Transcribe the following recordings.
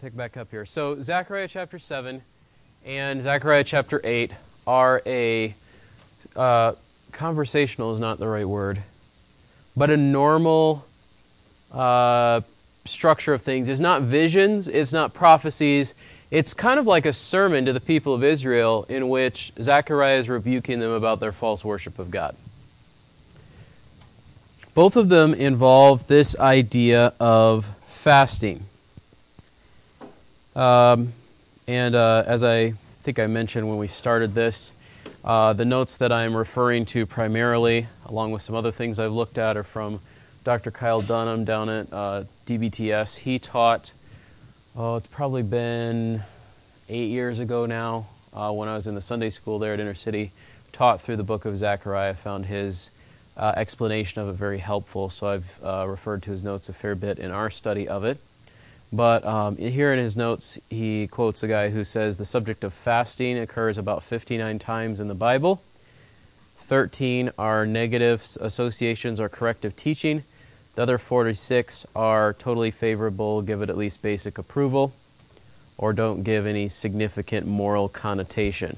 pick back up here. So, Zechariah chapter 7 and Zechariah chapter 8 are a uh, conversational is not the right word, but a normal uh, structure of things. It's not visions, it's not prophecies. It's kind of like a sermon to the people of Israel in which Zechariah is rebuking them about their false worship of God. Both of them involve this idea of fasting. Um, and uh, as I think I mentioned when we started this, uh, the notes that I'm referring to primarily, along with some other things I've looked at, are from Dr. Kyle Dunham down at uh, DBTS. He taught, oh, it's probably been eight years ago now, uh, when I was in the Sunday school there at Inner City, taught through the book of Zechariah. found his uh, explanation of it very helpful, so I've uh, referred to his notes a fair bit in our study of it. But um, here in his notes, he quotes a guy who says the subject of fasting occurs about 59 times in the Bible. 13 are negative associations or corrective teaching. The other 46 are totally favorable, give it at least basic approval, or don't give any significant moral connotation.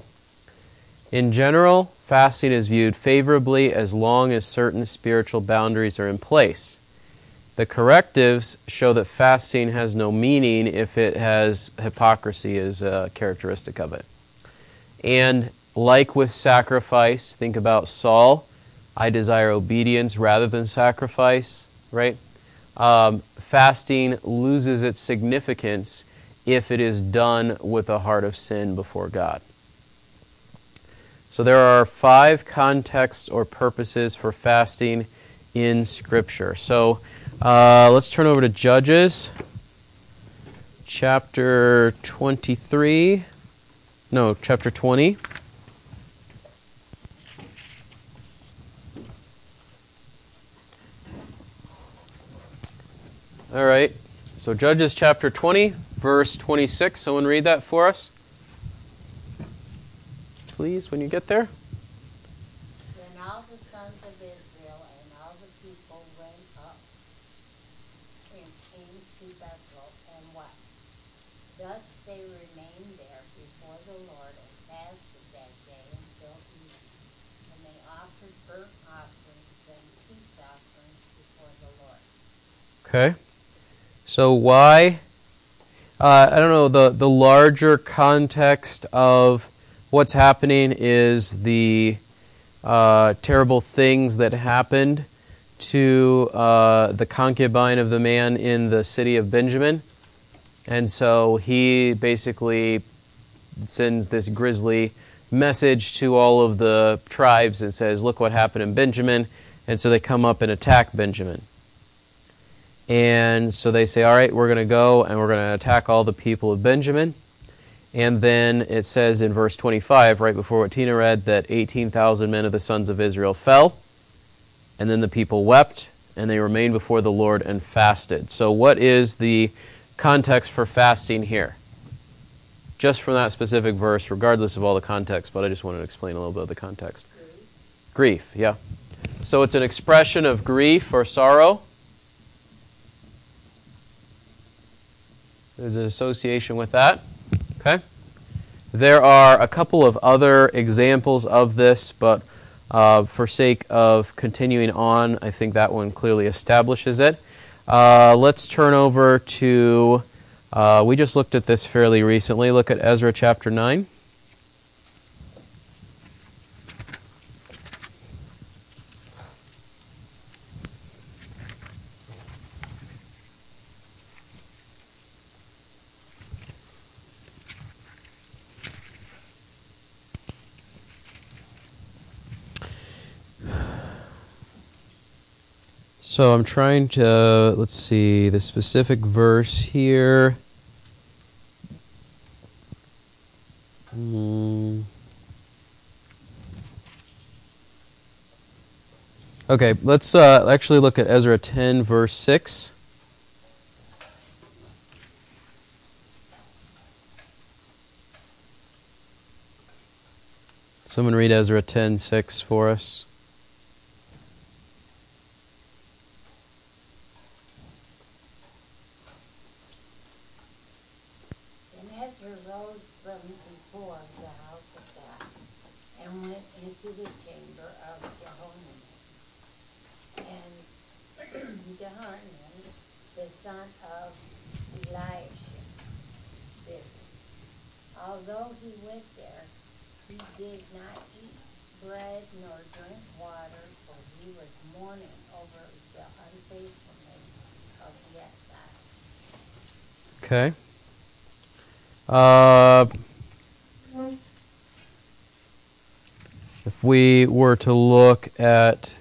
In general, fasting is viewed favorably as long as certain spiritual boundaries are in place. The correctives show that fasting has no meaning if it has hypocrisy as a characteristic of it. And like with sacrifice, think about Saul. I desire obedience rather than sacrifice, right? Um, fasting loses its significance if it is done with a heart of sin before God. So there are five contexts or purposes for fasting in Scripture. So uh, let's turn over to Judges, chapter 23. No, chapter 20. All right. So Judges chapter 20, verse 26. Someone read that for us. Please, when you get there. Okay. So why? Uh, I don't know. The the larger context of what's happening is the uh, terrible things that happened to uh, the concubine of the man in the city of Benjamin, and so he basically sends this grisly message to all of the tribes and says, "Look what happened in Benjamin," and so they come up and attack Benjamin. And so they say, All right, we're going to go and we're going to attack all the people of Benjamin. And then it says in verse 25, right before what Tina read, that 18,000 men of the sons of Israel fell. And then the people wept and they remained before the Lord and fasted. So, what is the context for fasting here? Just from that specific verse, regardless of all the context, but I just wanted to explain a little bit of the context. Grief, grief yeah. So, it's an expression of grief or sorrow There's an association with that. Okay? There are a couple of other examples of this, but uh, for sake of continuing on, I think that one clearly establishes it. Uh, let's turn over to, uh, we just looked at this fairly recently. Look at Ezra chapter 9. So I'm trying to, let's see, the specific verse here. Hmm. Okay, let's uh, actually look at Ezra 10, verse 6. Someone read Ezra 10, 6 for us. arose from before the house of God and went into the chamber of Jehoiakim. And Jehoiakim, the son of Eliashib, did. Although he went there, he did not eat bread nor drink water, for he was mourning over the unfaithfulness of the exiles. Okay. Uh, if we were to look at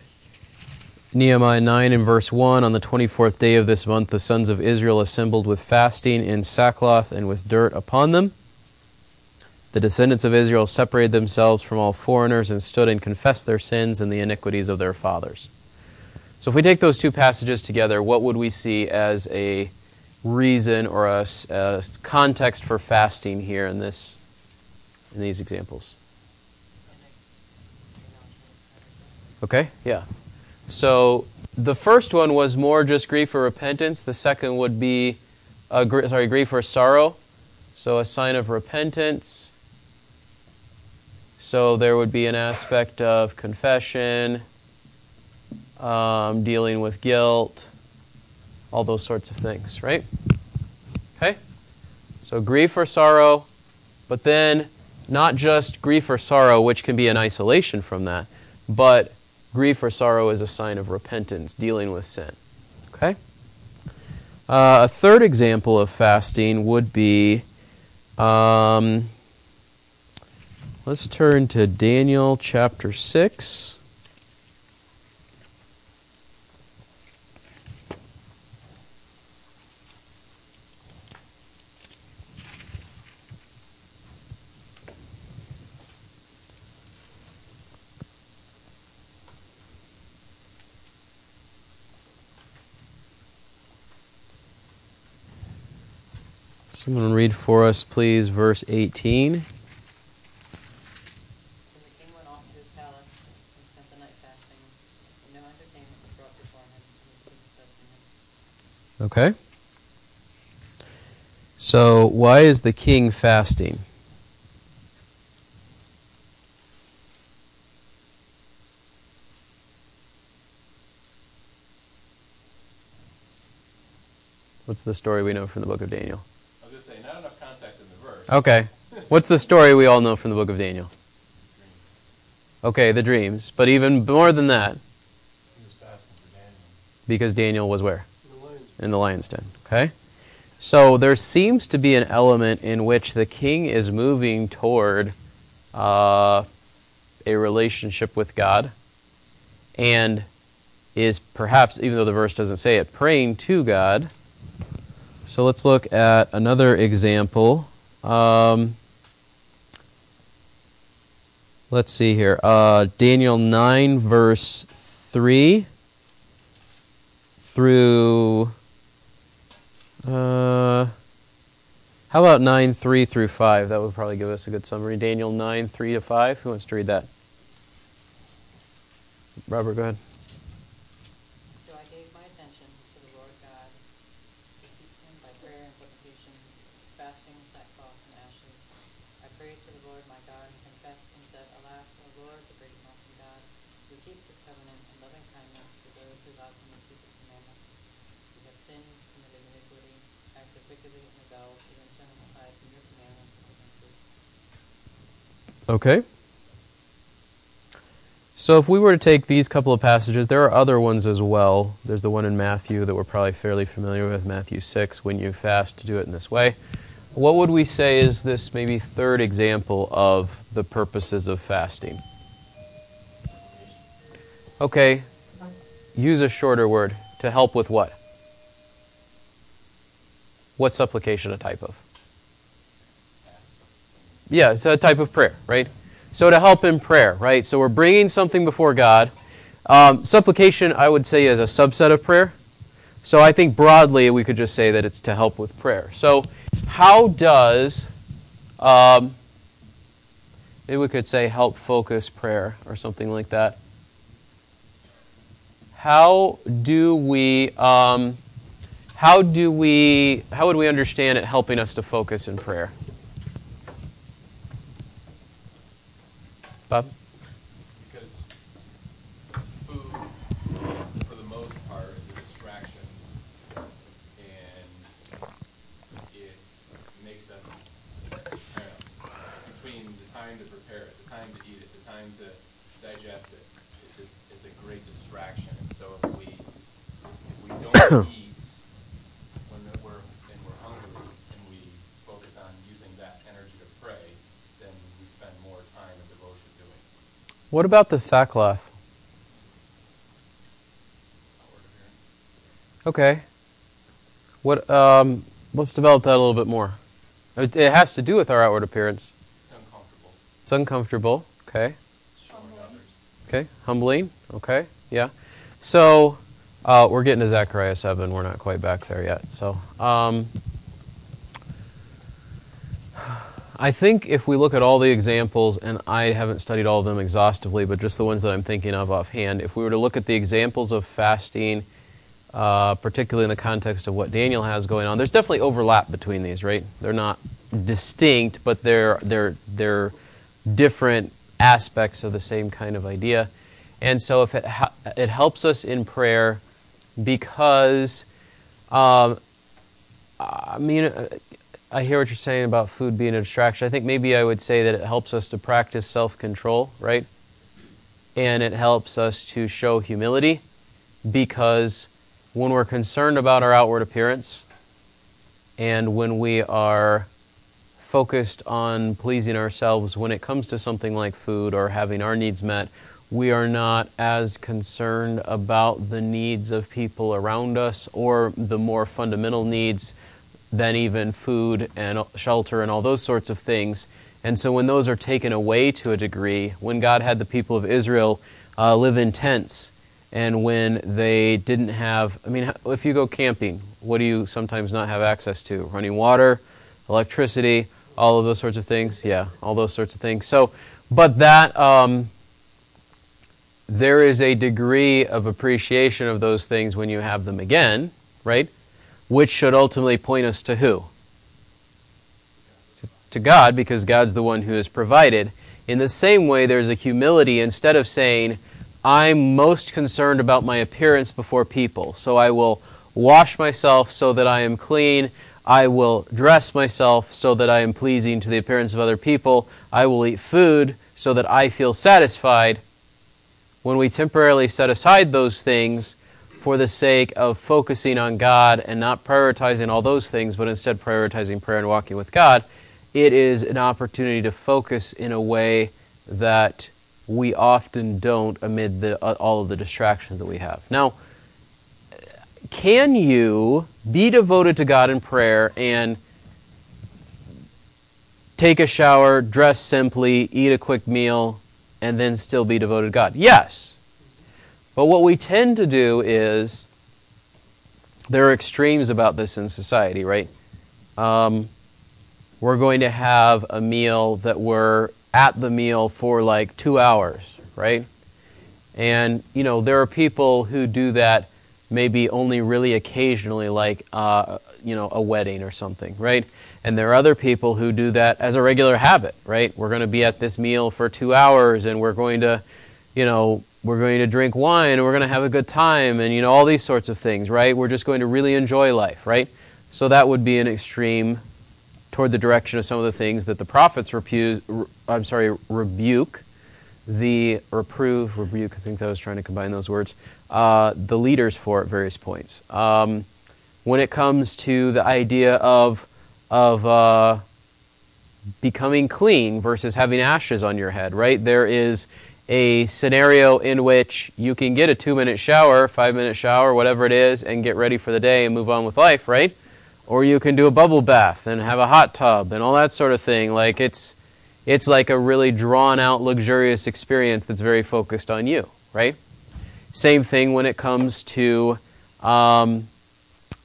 Nehemiah 9 and verse 1, on the 24th day of this month, the sons of Israel assembled with fasting in sackcloth and with dirt upon them. The descendants of Israel separated themselves from all foreigners and stood and confessed their sins and the iniquities of their fathers. So, if we take those two passages together, what would we see as a reason or a, a context for fasting here in this in these examples? Okay, yeah. So the first one was more just grief or repentance. The second would be, uh, sorry, grief or sorrow. So a sign of repentance. So there would be an aspect of confession, um, dealing with guilt, all those sorts of things, right? Okay? So grief or sorrow, but then not just grief or sorrow, which can be in isolation from that, but grief or sorrow is a sign of repentance, dealing with sin. Okay? Uh, a third example of fasting would be um, let's turn to Daniel chapter 6. Someone read for us, please, verse 18. Okay. So, why is the king fasting? What's the story we know from the book of Daniel? Okay. What's the story we all know from the book of Daniel? Okay, the dreams. But even more than that, because Daniel was where? In the lion's den. Okay? So there seems to be an element in which the king is moving toward uh, a relationship with God and is perhaps, even though the verse doesn't say it, praying to God. So let's look at another example um, let's see here. Uh, Daniel 9, verse 3 through. Uh, how about 9, 3 through 5? That would probably give us a good summary. Daniel 9, 3 to 5. Who wants to read that? Robert, go ahead. Okay. So if we were to take these couple of passages, there are other ones as well. There's the one in Matthew that we're probably fairly familiar with, Matthew 6, when you fast, to do it in this way. What would we say is this maybe third example of the purposes of fasting? Okay, use a shorter word. To help with what? What's supplication a type of? Yeah, it's a type of prayer, right? So to help in prayer, right? So we're bringing something before God. Um, supplication, I would say, is a subset of prayer. So I think broadly we could just say that it's to help with prayer. So how does, um, maybe we could say help focus prayer or something like that. How do we, um, how do we, how would we understand it helping us to focus in prayer? Bob What about the sackcloth? Okay. What? Um, let's develop that a little bit more. It, it has to do with our outward appearance. It's uncomfortable. It's uncomfortable. Okay. Others. Okay. Humbling. Okay. Yeah. So uh, we're getting to Zechariah seven. We're not quite back there yet. So. Um, I think if we look at all the examples, and I haven't studied all of them exhaustively, but just the ones that I'm thinking of offhand, if we were to look at the examples of fasting, uh, particularly in the context of what Daniel has going on, there's definitely overlap between these, right? They're not distinct, but they're they're they're different aspects of the same kind of idea. And so, if it ha- it helps us in prayer, because um, I mean, uh, I hear what you're saying about food being a distraction. I think maybe I would say that it helps us to practice self control, right? And it helps us to show humility because when we're concerned about our outward appearance and when we are focused on pleasing ourselves when it comes to something like food or having our needs met, we are not as concerned about the needs of people around us or the more fundamental needs than even food and shelter and all those sorts of things. And so, when those are taken away to a degree, when God had the people of Israel uh, live in tents, and when they didn't have, I mean, if you go camping, what do you sometimes not have access to? Running water, electricity, all of those sorts of things. Yeah, all those sorts of things. So, but that, um, there is a degree of appreciation of those things when you have them again, right? Which should ultimately point us to who? To God, because God's the one who has provided. In the same way, there's a humility instead of saying, I'm most concerned about my appearance before people, so I will wash myself so that I am clean. I will dress myself so that I am pleasing to the appearance of other people. I will eat food so that I feel satisfied. When we temporarily set aside those things for the sake of focusing on God and not prioritizing all those things, but instead prioritizing prayer and walking with God, it is an opportunity to focus in a way that we often don't amid the, uh, all of the distractions that we have. Now, can you be devoted to God in prayer and take a shower, dress simply, eat a quick meal, and then still be devoted to God? Yes. But what we tend to do is there are extremes about this in society, right? Um, we're going to have a meal that we're at the meal for like two hours, right? And, you know, there are people who do that maybe only really occasionally, like, uh, you know, a wedding or something, right? And there are other people who do that as a regular habit, right? We're going to be at this meal for two hours and we're going to, you know, we're going to drink wine and we're going to have a good time and, you know, all these sorts of things, right? We're just going to really enjoy life, right? So that would be an extreme toward the direction of some of the things that the prophets repu- I'm sorry, rebuke, the reprove, rebuke, I think I was trying to combine those words, uh, the leaders for at various points. Um, when it comes to the idea of, of uh, becoming clean versus having ashes on your head, right? There is a scenario in which you can get a two minute shower, five minute shower, whatever it is, and get ready for the day and move on with life, right? Or you can do a bubble bath and have a hot tub and all that sort of thing. Like it's, it's like a really drawn out, luxurious experience that's very focused on you, right? Same thing when it comes to um,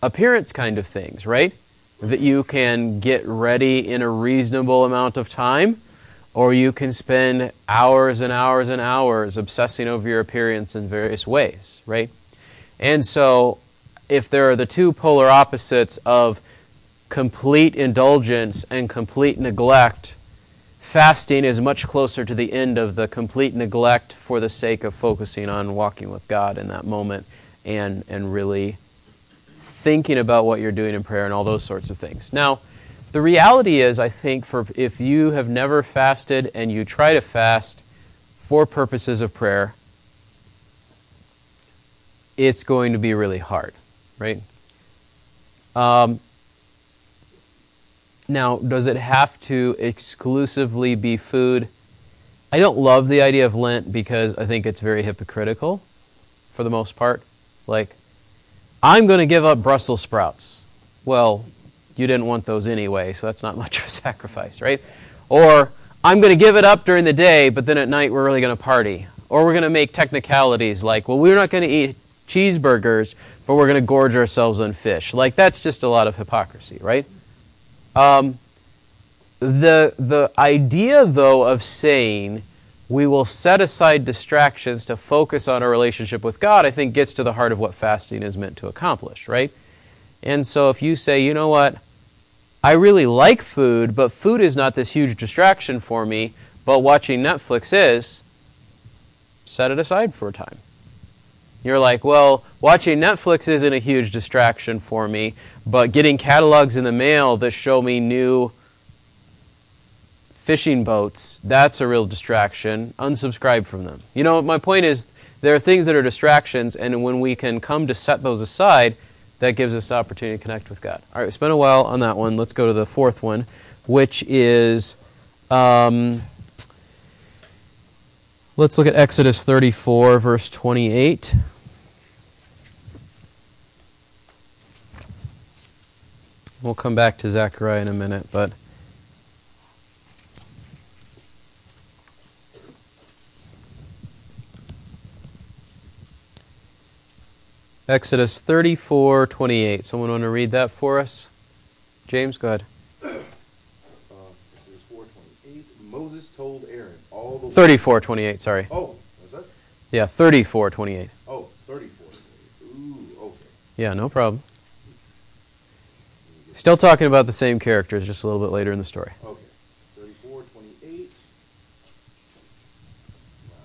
appearance kind of things, right? That you can get ready in a reasonable amount of time, or you can spend hours and hours and hours obsessing over your appearance in various ways, right? And so, if there are the two polar opposites of complete indulgence and complete neglect, fasting is much closer to the end of the complete neglect for the sake of focusing on walking with God in that moment and, and really thinking about what you're doing in prayer and all those sorts of things. Now, the reality is, I think, for if you have never fasted and you try to fast for purposes of prayer, it's going to be really hard, right? Um, now, does it have to exclusively be food? I don't love the idea of Lent because I think it's very hypocritical for the most part. Like, I'm going to give up Brussels sprouts. Well, you didn't want those anyway, so that's not much of a sacrifice, right? Or, I'm going to give it up during the day, but then at night we're really going to party. Or we're going to make technicalities like, well, we're not going to eat cheeseburgers, but we're going to gorge ourselves on fish. Like, that's just a lot of hypocrisy, right? Um, the, the idea, though, of saying we will set aside distractions to focus on our relationship with God, I think gets to the heart of what fasting is meant to accomplish, right? And so if you say, you know what, I really like food, but food is not this huge distraction for me, but watching Netflix is, set it aside for a time. You're like, well, watching Netflix isn't a huge distraction for me, but getting catalogs in the mail that show me new fishing boats, that's a real distraction. Unsubscribe from them. You know, my point is there are things that are distractions, and when we can come to set those aside, that gives us the opportunity to connect with God. All right, we spent a while on that one. Let's go to the fourth one, which is. Um, let's look at Exodus 34, verse 28. We'll come back to Zechariah in a minute, but Exodus 34, 28. Someone want to read that for us? James, go ahead. Exodus 4, 28. Moses told Aaron all the 34, 28, sorry. Oh, was that? Yeah, 34, 28. Oh, 34. 28. Ooh, okay. Yeah, no problem. Still talking about the same characters, just a little bit later in the story. Okay. 34, 28. Wow.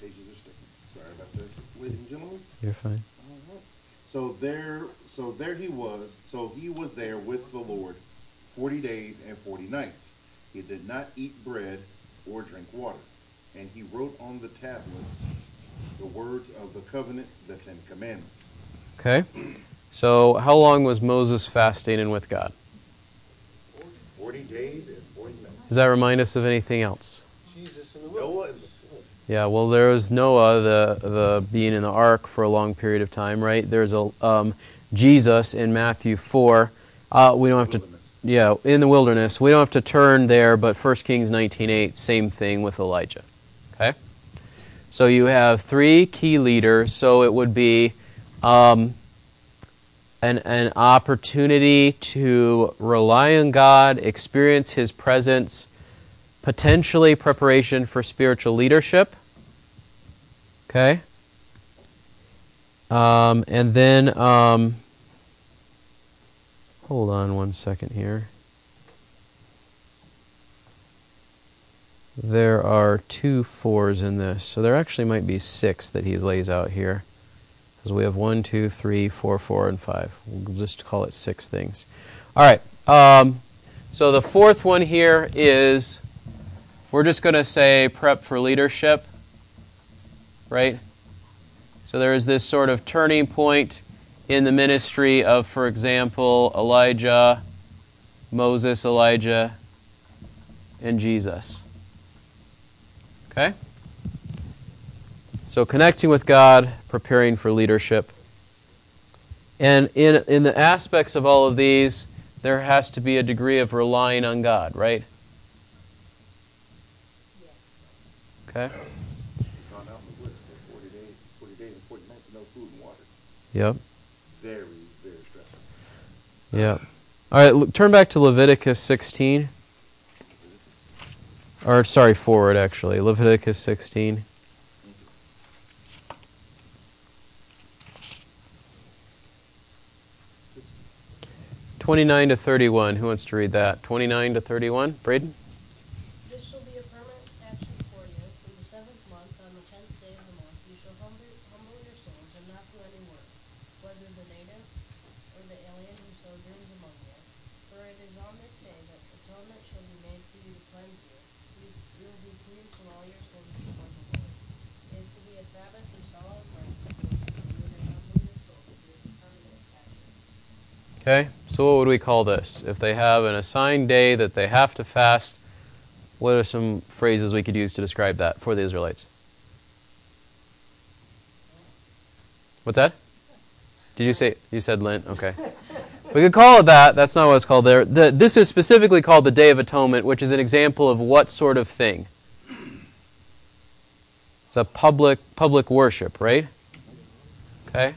Pages are sticking. Sorry about this, ladies and gentlemen. You're fine. So there, so there he was. So he was there with the Lord, forty days and forty nights. He did not eat bread or drink water, and he wrote on the tablets the words of the covenant, the Ten Commandments. Okay. So, how long was Moses fasting and with God? Forty days and forty nights. Does that remind us of anything else? Jesus in the Noah wilderness. and the flood. Yeah, well, there was Noah, the the being in the ark for a long period of time, right? There's a um, Jesus in Matthew four. Uh, we don't have to, yeah, in the wilderness. We don't have to turn there, but 1 Kings 19:8, same thing with Elijah. Okay, so you have three key leaders. So it would be um, an an opportunity to rely on God, experience His presence, potentially preparation for spiritual leadership. Okay? Um, and then, um, hold on one second here. There are two fours in this, so there actually might be six that he lays out here. Because we have one, two, three, four, four, and five. We'll just call it six things. All right. Um, so the fourth one here is we're just going to say prep for leadership, right? So there is this sort of turning point in the ministry of, for example, Elijah, Moses, Elijah, and Jesus. Okay? So connecting with God, preparing for leadership. And in, in the aspects of all of these, there has to be a degree of relying on God, right? Okay? Gone out in the woods for forty days, forty days and forty nights, no food and water. Yep. Very, very stressful. Yep. All right, look, turn back to Leviticus 16. Or, sorry, forward actually. Leviticus 16. Twenty-nine to thirty-one. Who wants to read that? Twenty-nine to thirty-one. Braden. This shall be clean from all your sins before the Lord. It is to be a Sabbath of solemn rest, for you that humble your souls. It is a permanent statute. Okay, we call this? If they have an assigned day that they have to fast, what are some phrases we could use to describe that for the Israelites? What's that? Did you say you said Lent? Okay. We could call it that. That's not what it's called there. The, this is specifically called the Day of Atonement, which is an example of what sort of thing? It's a public public worship, right? Okay.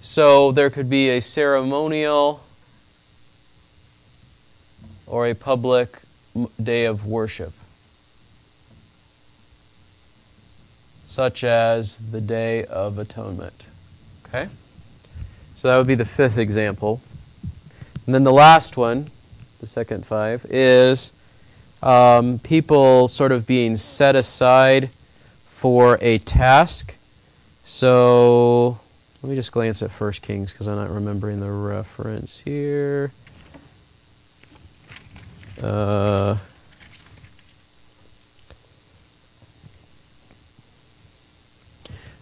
So there could be a ceremonial or a public day of worship, such as the Day of Atonement. Okay? So that would be the fifth example. And then the last one, the second five, is um, people sort of being set aside for a task. So let me just glance at First Kings because I'm not remembering the reference here. Uh,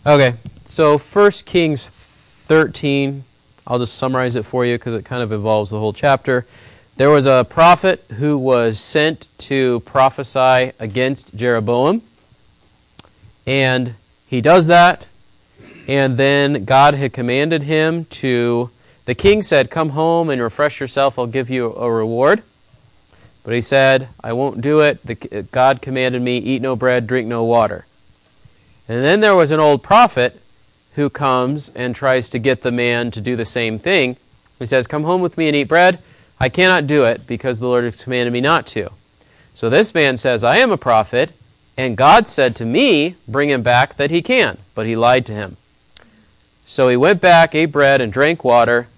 okay, so First Kings 13. I'll just summarize it for you because it kind of involves the whole chapter. There was a prophet who was sent to prophesy against Jeroboam, and he does that. And then God had commanded him to. The king said, Come home and refresh yourself, I'll give you a reward. But he said, I won't do it. The, God commanded me, Eat no bread, drink no water. And then there was an old prophet who comes and tries to get the man to do the same thing. He says, Come home with me and eat bread. I cannot do it because the Lord has commanded me not to. So this man says, I am a prophet, and God said to me, Bring him back that he can. But he lied to him. So he went back, ate bread, and drank water.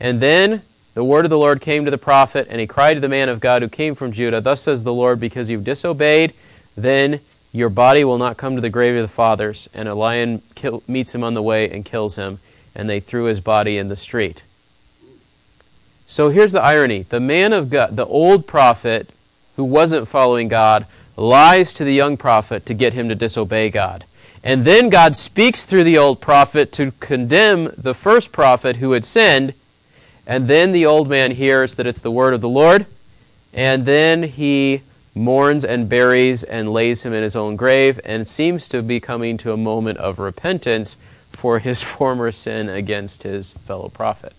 And then the word of the Lord came to the prophet, and he cried to the man of God who came from Judah, Thus says the Lord, because you've disobeyed, then your body will not come to the grave of the fathers. And a lion kill, meets him on the way and kills him, and they threw his body in the street. So here's the irony the man of God, the old prophet who wasn't following God, lies to the young prophet to get him to disobey God. And then God speaks through the old prophet to condemn the first prophet who had sinned. And then the old man hears that it's the word of the Lord. And then he mourns and buries and lays him in his own grave and seems to be coming to a moment of repentance for his former sin against his fellow prophet.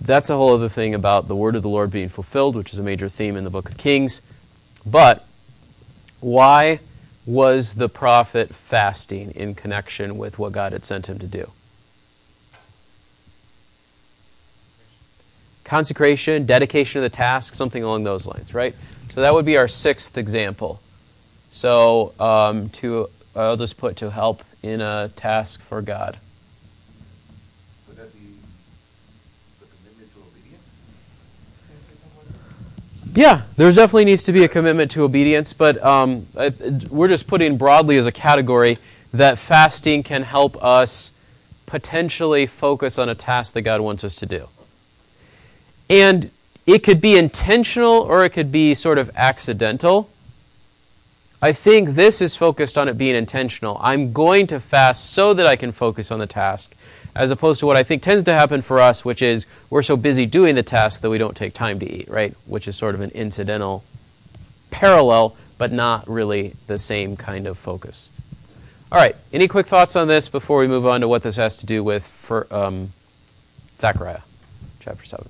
That's a whole other thing about the word of the Lord being fulfilled, which is a major theme in the book of Kings. But why was the prophet fasting in connection with what God had sent him to do? Consecration, dedication of the task, something along those lines, right? So that would be our sixth example. So um, to I'll just put to help in a task for God. Would that be the commitment to obedience? Yeah, there definitely needs to be a commitment to obedience, but um, we're just putting broadly as a category that fasting can help us potentially focus on a task that God wants us to do. And it could be intentional or it could be sort of accidental. I think this is focused on it being intentional. I'm going to fast so that I can focus on the task, as opposed to what I think tends to happen for us, which is we're so busy doing the task that we don't take time to eat, right? Which is sort of an incidental parallel, but not really the same kind of focus. All right, any quick thoughts on this before we move on to what this has to do with for, um, Zechariah chapter 7?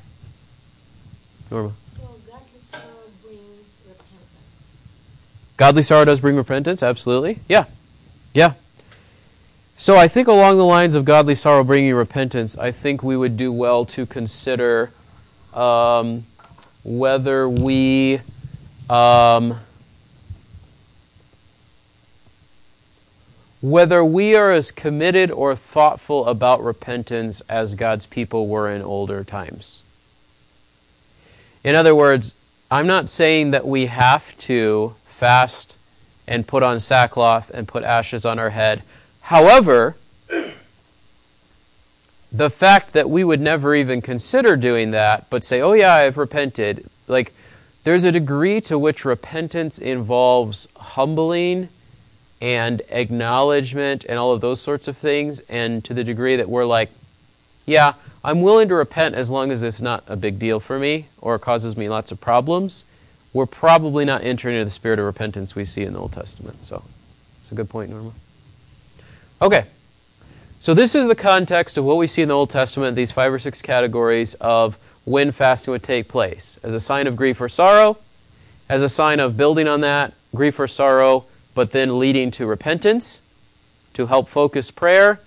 Norma. So godly sorrow brings repentance. Godly sorrow does bring repentance, absolutely. Yeah. Yeah. So I think along the lines of godly sorrow bringing repentance, I think we would do well to consider um, whether we um, whether we are as committed or thoughtful about repentance as God's people were in older times. In other words, I'm not saying that we have to fast and put on sackcloth and put ashes on our head. However, the fact that we would never even consider doing that, but say, oh, yeah, I've repented, like, there's a degree to which repentance involves humbling and acknowledgement and all of those sorts of things, and to the degree that we're like, yeah, I'm willing to repent as long as it's not a big deal for me or causes me lots of problems, we're probably not entering into the spirit of repentance we see in the Old Testament. So, it's a good point, Norma. Okay. So, this is the context of what we see in the Old Testament, these five or six categories of when fasting would take place as a sign of grief or sorrow, as a sign of building on that grief or sorrow, but then leading to repentance, to help focus prayer,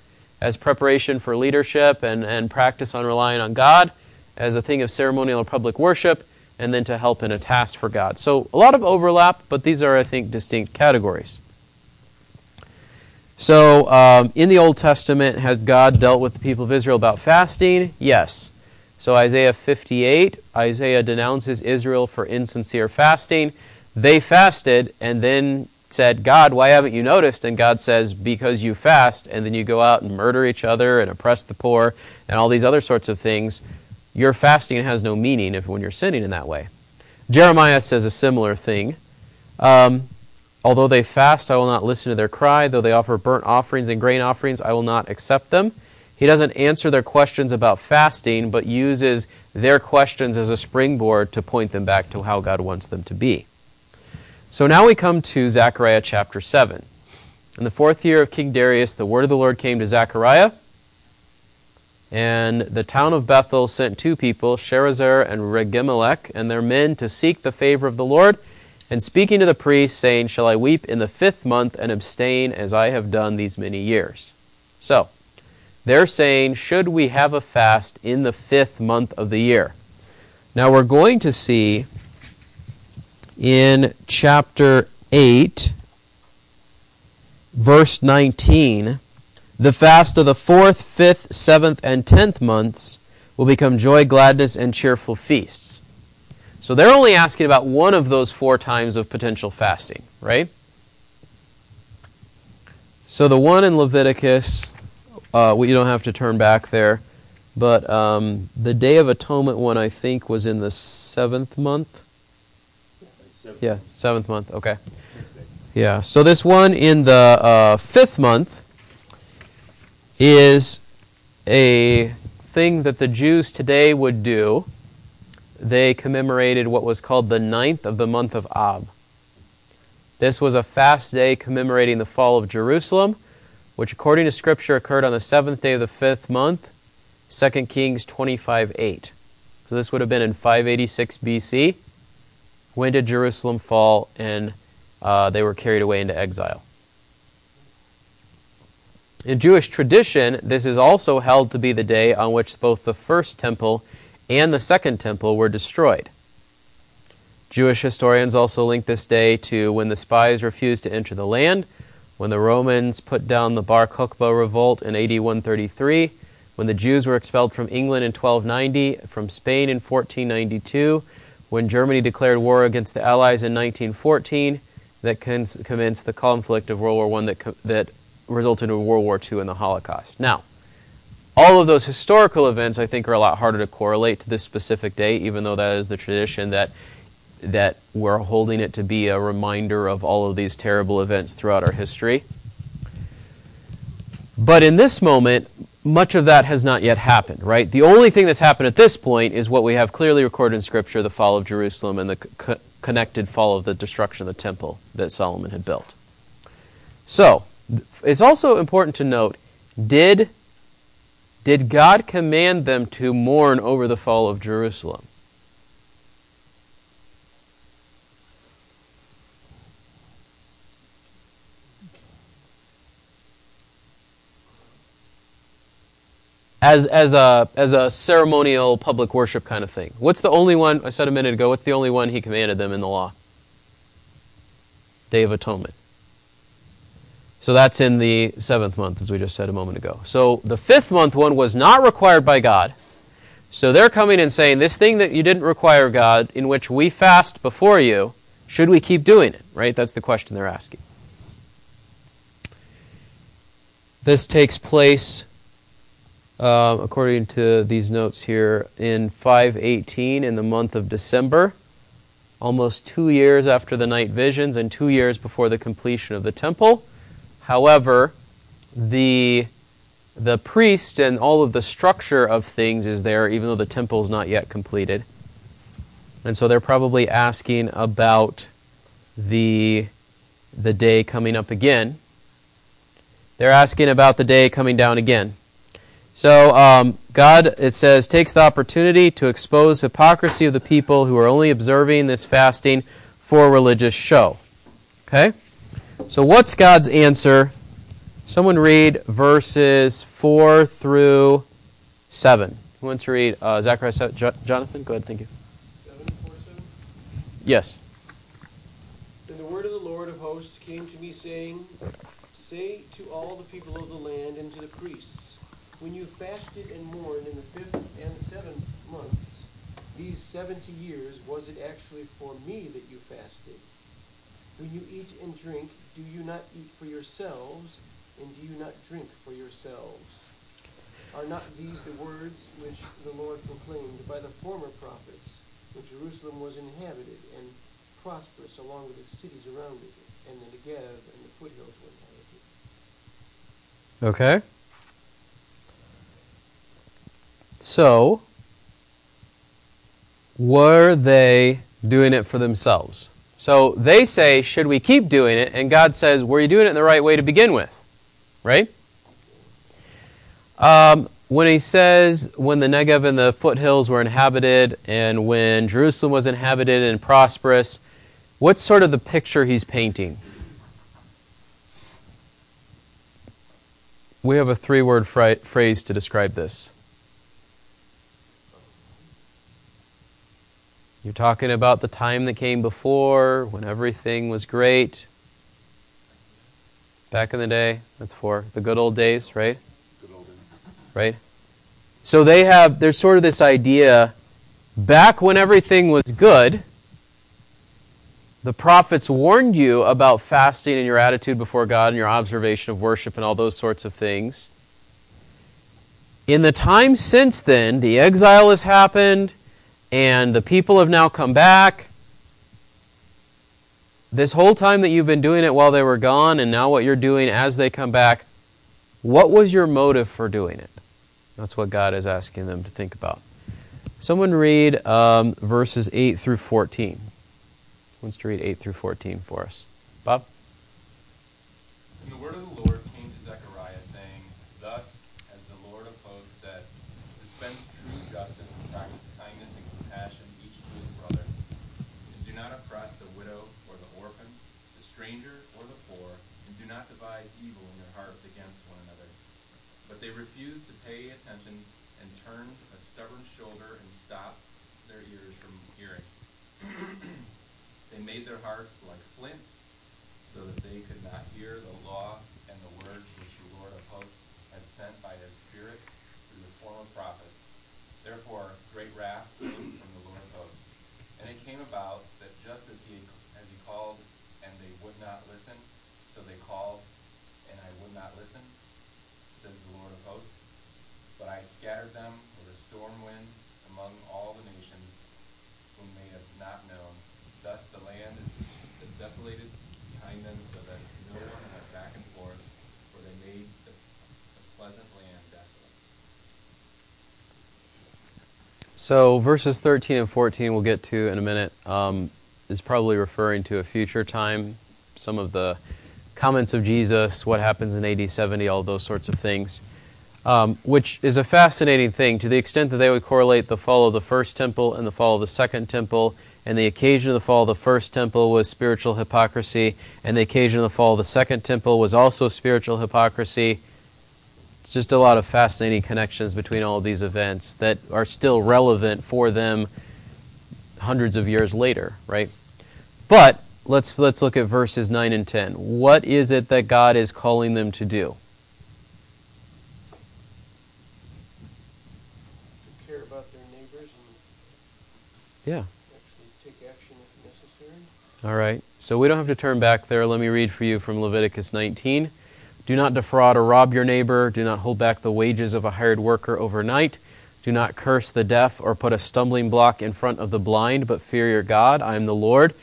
as preparation for leadership and, and practice on relying on God, as a thing of ceremonial or public worship, and then to help in a task for God. So a lot of overlap, but these are, I think, distinct categories. So, um, in the Old Testament, has God dealt with the people of Israel about fasting? Yes. So, Isaiah 58, Isaiah denounces Israel for insincere fasting. They fasted and then said, God, why haven't you noticed? And God says, Because you fast, and then you go out and murder each other and oppress the poor and all these other sorts of things. Your fasting has no meaning if when you're sinning in that way. Jeremiah says a similar thing. Um, Although they fast, I will not listen to their cry. Though they offer burnt offerings and grain offerings, I will not accept them. He doesn't answer their questions about fasting, but uses their questions as a springboard to point them back to how God wants them to be. So now we come to Zechariah chapter 7. In the fourth year of King Darius, the word of the Lord came to Zechariah. And the town of Bethel sent two people, Sharezer and Regemmelech, and their men to seek the favor of the Lord and speaking to the priest, saying, Shall I weep in the fifth month and abstain as I have done these many years? So, they're saying, Should we have a fast in the fifth month of the year? Now, we're going to see in chapter 8, verse 19, the fast of the fourth, fifth, seventh, and tenth months will become joy, gladness, and cheerful feasts. So they're only asking about one of those four times of potential fasting, right? So the one in Leviticus, uh, you don't have to turn back there, but um, the Day of Atonement one, I think, was in the seventh month. Seven. Yeah, seventh month, okay. Yeah, so this one in the uh, fifth month is a thing that the Jews today would do they commemorated what was called the ninth of the month of Ab. This was a fast day commemorating the fall of Jerusalem, which according to Scripture occurred on the seventh day of the fifth month, 2 Kings 25 8. So this would have been in 586 BC. When did Jerusalem fall and uh, they were carried away into exile? In Jewish tradition, this is also held to be the day on which both the first temple and the Second Temple were destroyed. Jewish historians also link this day to when the spies refused to enter the land, when the Romans put down the Bar Kokhba revolt in AD 133, when the Jews were expelled from England in 1290, from Spain in 1492, when Germany declared war against the Allies in 1914, that commenced the conflict of World War I that, that resulted in World War II and the Holocaust. Now, all of those historical events, I think, are a lot harder to correlate to this specific day, even though that is the tradition that that we're holding it to be a reminder of all of these terrible events throughout our history. But in this moment, much of that has not yet happened, right? The only thing that's happened at this point is what we have clearly recorded in Scripture the fall of Jerusalem and the co- connected fall of the destruction of the temple that Solomon had built. So, it's also important to note did did God command them to mourn over the fall of Jerusalem? As, as, a, as a ceremonial public worship kind of thing. What's the only one, I said a minute ago, what's the only one he commanded them in the law? Day of Atonement. So that's in the seventh month, as we just said a moment ago. So the fifth month one was not required by God. So they're coming and saying, This thing that you didn't require, God, in which we fast before you, should we keep doing it? Right? That's the question they're asking. This takes place, uh, according to these notes here, in 518 in the month of December. almost two years after the night visions and two years before the completion of the temple. However, the the priest and all of the structure of things is there, even though the temple is not yet completed. And so they're probably asking about the the day coming up again. They're asking about the day coming down again. So um, God, it says, takes the opportunity to expose hypocrisy of the people who are only observing this fasting for religious show. Okay? So what's God's answer? Someone read verses 4 through 7. Who wants to read uh, Zechariah 7? Jo- Jonathan? Go ahead, thank you. Seven, four, seven. Yes. Then the word of the Lord of hosts came to me, saying, Say to all the people of the land and to the priests, When you fasted and mourned in the fifth and seventh months, these seventy years, was it actually for me that you fasted? When you eat and drink, do you not eat for yourselves, and do you not drink for yourselves? Are not these the words which the Lord proclaimed by the former prophets, when Jerusalem was inhabited and prosperous along with its cities around it, and the Negev and the foothills were inhabited? Okay. So, were they doing it for themselves? So they say, should we keep doing it? And God says, were you doing it in the right way to begin with? Right? Um, when he says, when the Negev and the foothills were inhabited, and when Jerusalem was inhabited and prosperous, what's sort of the picture he's painting? We have a three word phrase to describe this. You're talking about the time that came before, when everything was great. Back in the day, that's for the good old days, right? Good old days. Right? So they have, there's sort of this idea back when everything was good, the prophets warned you about fasting and your attitude before God and your observation of worship and all those sorts of things. In the time since then, the exile has happened and the people have now come back. This whole time that you've been doing it while they were gone, and now what you're doing as they come back, what was your motive for doing it? That's what God is asking them to think about. Someone read um, verses 8 through 14. Who wants to read 8 through 14 for us? Bob? And the word of the Lord came to Zechariah, saying, Thus as the Lord of hosts said, dispense true justice and practice kindness and compassion each to his brother. And do not oppress the widow or the orphan, the stranger or the poor, and do not devise evil in your hearts against one another. But they refused to pay attention and turned a stubborn shoulder and stopped their ears from hearing. they made their hearts like flint so that they could not hear the law and the words which the Lord of hosts had sent by his Spirit through the former prophets. Therefore, great wrath came from the Lord of hosts. And it came about that just as he, as he called, and they would not listen, so they called, and I not listen, says the Lord of hosts. But I scattered them with a storm wind among all the nations whom they have not known. Thus the land is, is desolated behind them, so that no one went back and forth, for they made the, the pleasant land desolate. So, verses 13 and 14 we'll get to in a minute, um, is probably referring to a future time, some of the comments of Jesus, what happens in AD 70, all those sorts of things, um, which is a fascinating thing to the extent that they would correlate the fall of the first temple and the fall of the second temple. And the occasion of the fall of the first temple was spiritual hypocrisy, and the occasion of the fall of the second temple was also spiritual hypocrisy. It's just a lot of fascinating connections between all of these events that are still relevant for them hundreds of years later, right? But let's let's look at verses 9 and 10. What is it that God is calling them to do? To care about their neighbors and Yeah. actually take action if necessary. All right. So we don't have to turn back there. Let me read for you from Leviticus 19. Do not defraud or rob your neighbor. Do not hold back the wages of a hired worker overnight. Do not curse the deaf or put a stumbling block in front of the blind, but fear your God. I am the Lord.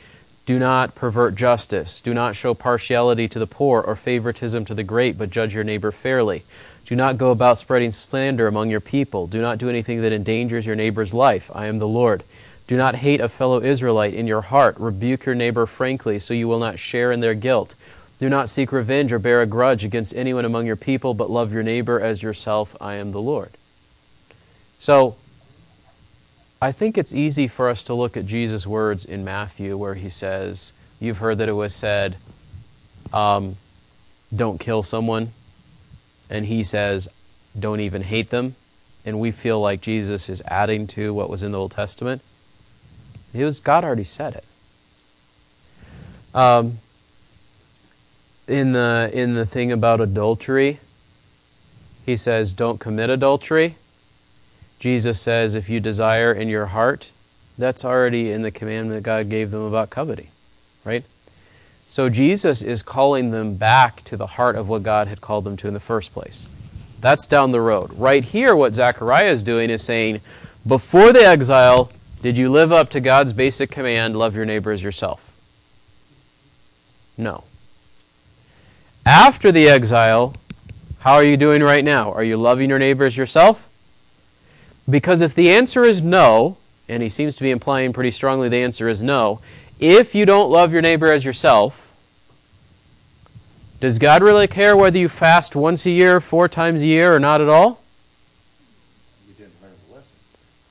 Do not pervert justice. Do not show partiality to the poor or favoritism to the great, but judge your neighbor fairly. Do not go about spreading slander among your people. Do not do anything that endangers your neighbor's life. I am the Lord. Do not hate a fellow Israelite in your heart. Rebuke your neighbor frankly, so you will not share in their guilt. Do not seek revenge or bear a grudge against anyone among your people, but love your neighbor as yourself. I am the Lord. So, I think it's easy for us to look at Jesus' words in Matthew where he says, You've heard that it was said, um, don't kill someone. And he says, Don't even hate them. And we feel like Jesus is adding to what was in the Old Testament. It was God already said it. Um, in the in the thing about adultery, he says, "Don't commit adultery." Jesus says, "If you desire in your heart," that's already in the commandment God gave them about coveting, right? So Jesus is calling them back to the heart of what God had called them to in the first place. That's down the road. Right here, what Zechariah is doing is saying, before the exile, did you live up to God's basic command, love your neighbor as yourself? No. After the exile, how are you doing right now? Are you loving your neighbor as yourself? Because if the answer is no, and he seems to be implying pretty strongly the answer is no, if you don't love your neighbor as yourself, does God really care whether you fast once a year, four times a year, or not at all? You didn't learn the lesson.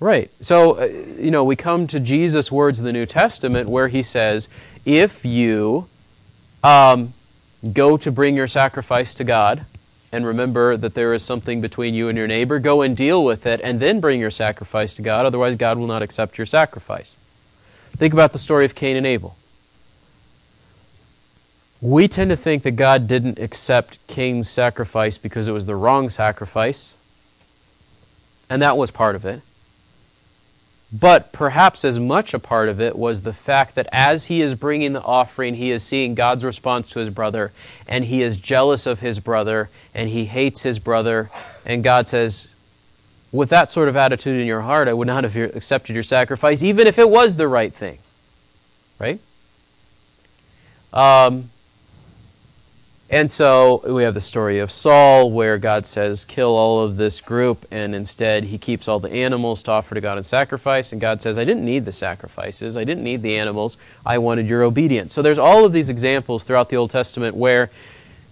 Right. So, uh, you know, we come to Jesus' words in the New Testament where he says, if you um, go to bring your sacrifice to God, and remember that there is something between you and your neighbor, go and deal with it, and then bring your sacrifice to God. Otherwise, God will not accept your sacrifice. Think about the story of Cain and Abel. We tend to think that God didn't accept Cain's sacrifice because it was the wrong sacrifice, and that was part of it. But perhaps as much a part of it was the fact that as he is bringing the offering, he is seeing God's response to his brother, and he is jealous of his brother, and he hates his brother. And God says, With that sort of attitude in your heart, I would not have accepted your sacrifice, even if it was the right thing. Right? Um, and so we have the story of Saul, where God says, kill all of this group, and instead he keeps all the animals to offer to God in sacrifice. And God says, I didn't need the sacrifices, I didn't need the animals, I wanted your obedience. So there's all of these examples throughout the Old Testament where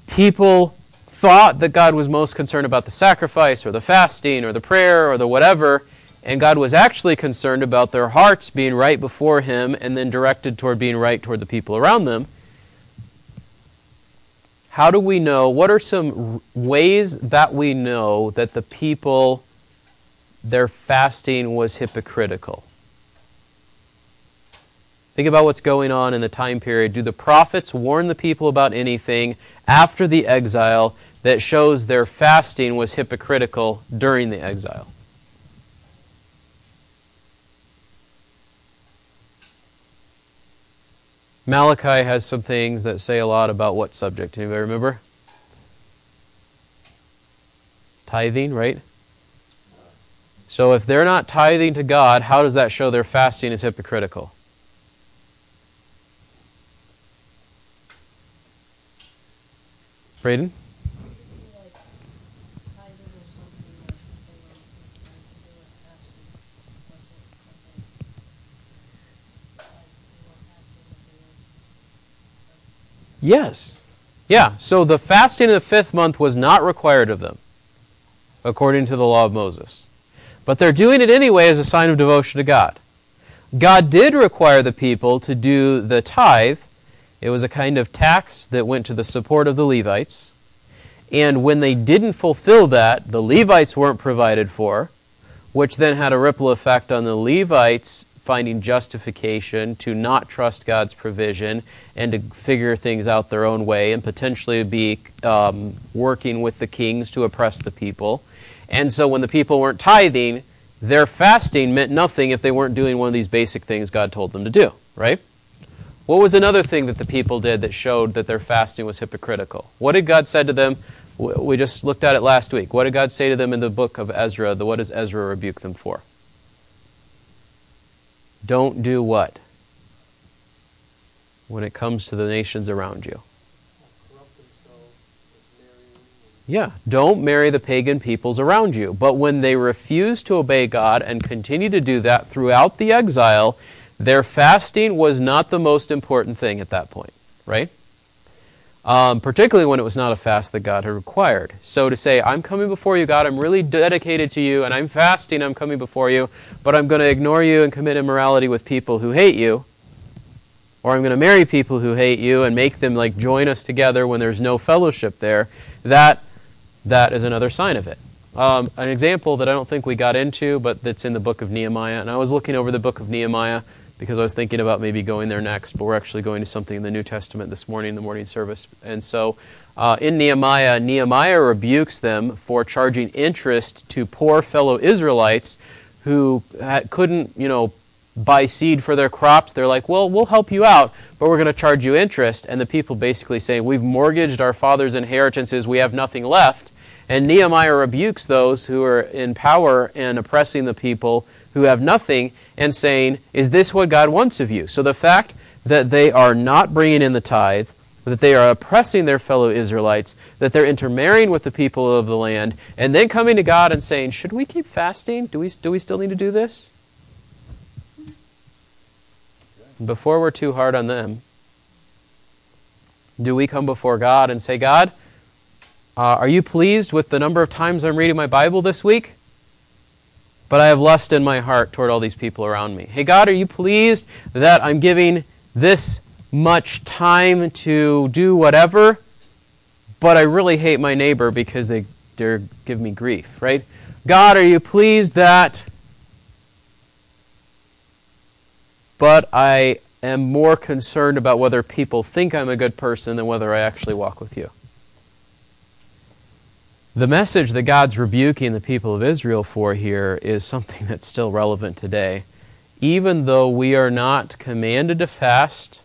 people thought that God was most concerned about the sacrifice, or the fasting, or the prayer, or the whatever. And God was actually concerned about their hearts being right before Him and then directed toward being right toward the people around them. How do we know? What are some ways that we know that the people, their fasting was hypocritical? Think about what's going on in the time period. Do the prophets warn the people about anything after the exile that shows their fasting was hypocritical during the exile? Malachi has some things that say a lot about what subject. Anybody remember? Tithing, right? So if they're not tithing to God, how does that show their fasting is hypocritical? Braden? Like, tithing or something that they were trying to do with fasting, was it something, like, they were fasting that they were Yes. Yeah, so the fasting of the fifth month was not required of them, according to the law of Moses. But they're doing it anyway as a sign of devotion to God. God did require the people to do the tithe. It was a kind of tax that went to the support of the Levites. And when they didn't fulfill that, the Levites weren't provided for, which then had a ripple effect on the Levites finding justification to not trust God's provision and to figure things out their own way and potentially be um, working with the kings to oppress the people. And so when the people weren't tithing, their fasting meant nothing if they weren't doing one of these basic things God told them to do, right? What was another thing that the people did that showed that their fasting was hypocritical? What did God say to them? We just looked at it last week. What did God say to them in the book of Ezra? What does Ezra rebuke them for? Don't do what? When it comes to the nations around you. Yeah, don't marry the pagan peoples around you. But when they refuse to obey God and continue to do that throughout the exile, their fasting was not the most important thing at that point, right? Um, particularly when it was not a fast that God had required. So to say, I'm coming before you, God, I'm really dedicated to you, and I'm fasting, I'm coming before you, but I'm going to ignore you and commit immorality with people who hate you, or I'm going to marry people who hate you and make them like join us together when there's no fellowship there, that that is another sign of it. Um, an example that I don't think we got into, but that's in the book of Nehemiah, and I was looking over the book of Nehemiah because I was thinking about maybe going there next, but we're actually going to something in the New Testament this morning in the morning service. And so uh, in Nehemiah, Nehemiah rebukes them for charging interest to poor fellow Israelites who couldn't, you know, buy seed for their crops. They're like, well, we'll help you out, but we're going to charge you interest. And the people basically say, we've mortgaged our father's inheritances, we have nothing left. And Nehemiah rebukes those who are in power and oppressing the people who have nothing and saying, Is this what God wants of you? So the fact that they are not bringing in the tithe, that they are oppressing their fellow Israelites, that they're intermarrying with the people of the land, and then coming to God and saying, Should we keep fasting? Do we, do we still need to do this? Before we're too hard on them, do we come before God and say, God, uh, are you pleased with the number of times I'm reading my Bible this week? But I have lust in my heart toward all these people around me. Hey, God, are you pleased that I'm giving this much time to do whatever, but I really hate my neighbor because they dare give me grief, right? God, are you pleased that. But I am more concerned about whether people think I'm a good person than whether I actually walk with you. The message that God's rebuking the people of Israel for here is something that's still relevant today. Even though we are not commanded to fast,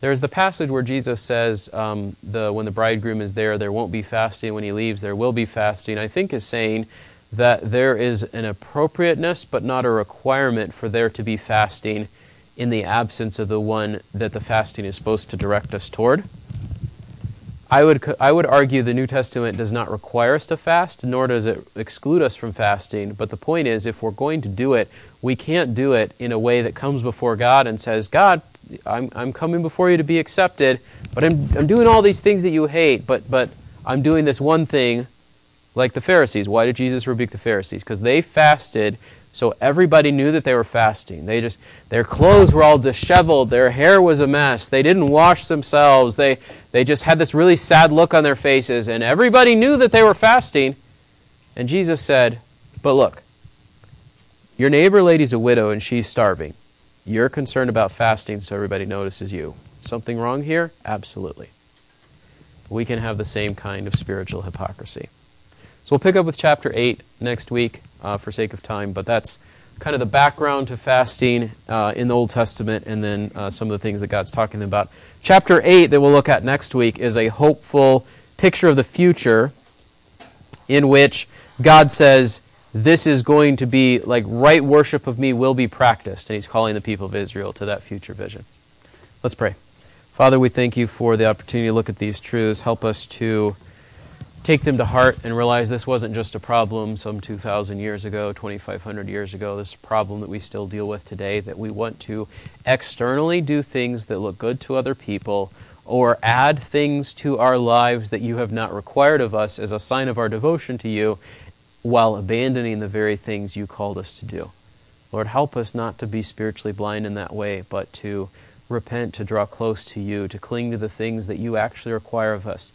there's the passage where Jesus says, um, the, when the bridegroom is there, there won't be fasting. When he leaves, there will be fasting. I think is saying that there is an appropriateness, but not a requirement for there to be fasting in the absence of the one that the fasting is supposed to direct us toward. I would, I would argue the New Testament does not require us to fast, nor does it exclude us from fasting. But the point is, if we're going to do it, we can't do it in a way that comes before God and says, God, I'm, I'm coming before you to be accepted, but I'm, I'm doing all these things that you hate, but, but I'm doing this one thing like the Pharisees. Why did Jesus rebuke the Pharisees? Because they fasted so everybody knew that they were fasting. They just their clothes were all disheveled, their hair was a mess. They didn't wash themselves. They they just had this really sad look on their faces and everybody knew that they were fasting. And Jesus said, "But look, your neighbor lady's a widow and she's starving. You're concerned about fasting so everybody notices you. Something wrong here? Absolutely. We can have the same kind of spiritual hypocrisy. So we'll pick up with chapter 8 next week uh, for sake of time, but that's kind of the background to fasting uh, in the Old Testament and then uh, some of the things that God's talking about. Chapter 8 that we'll look at next week is a hopeful picture of the future in which God says, This is going to be like right worship of me will be practiced. And He's calling the people of Israel to that future vision. Let's pray. Father, we thank you for the opportunity to look at these truths. Help us to take them to heart and realize this wasn't just a problem some 2,000 years ago, 2,500 years ago. This is a problem that we still deal with today, that we want to externally do things that look good to other people or add things to our lives that you have not required of us as a sign of our devotion to you while abandoning the very things you called us to do. Lord, help us not to be spiritually blind in that way, but to repent, to draw close to you, to cling to the things that you actually require of us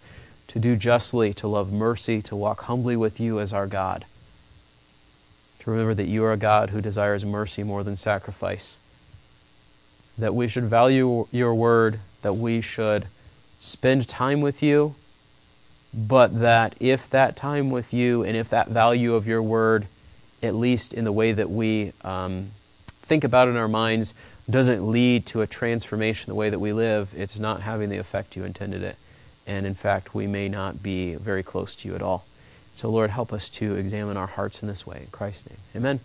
to do justly, to love mercy, to walk humbly with you as our God. To remember that you are a God who desires mercy more than sacrifice. That we should value your word, that we should spend time with you, but that if that time with you and if that value of your word, at least in the way that we um, think about it in our minds, doesn't lead to a transformation the way that we live, it's not having the effect you intended it. And in fact, we may not be very close to you at all. So, Lord, help us to examine our hearts in this way. In Christ's name. Amen.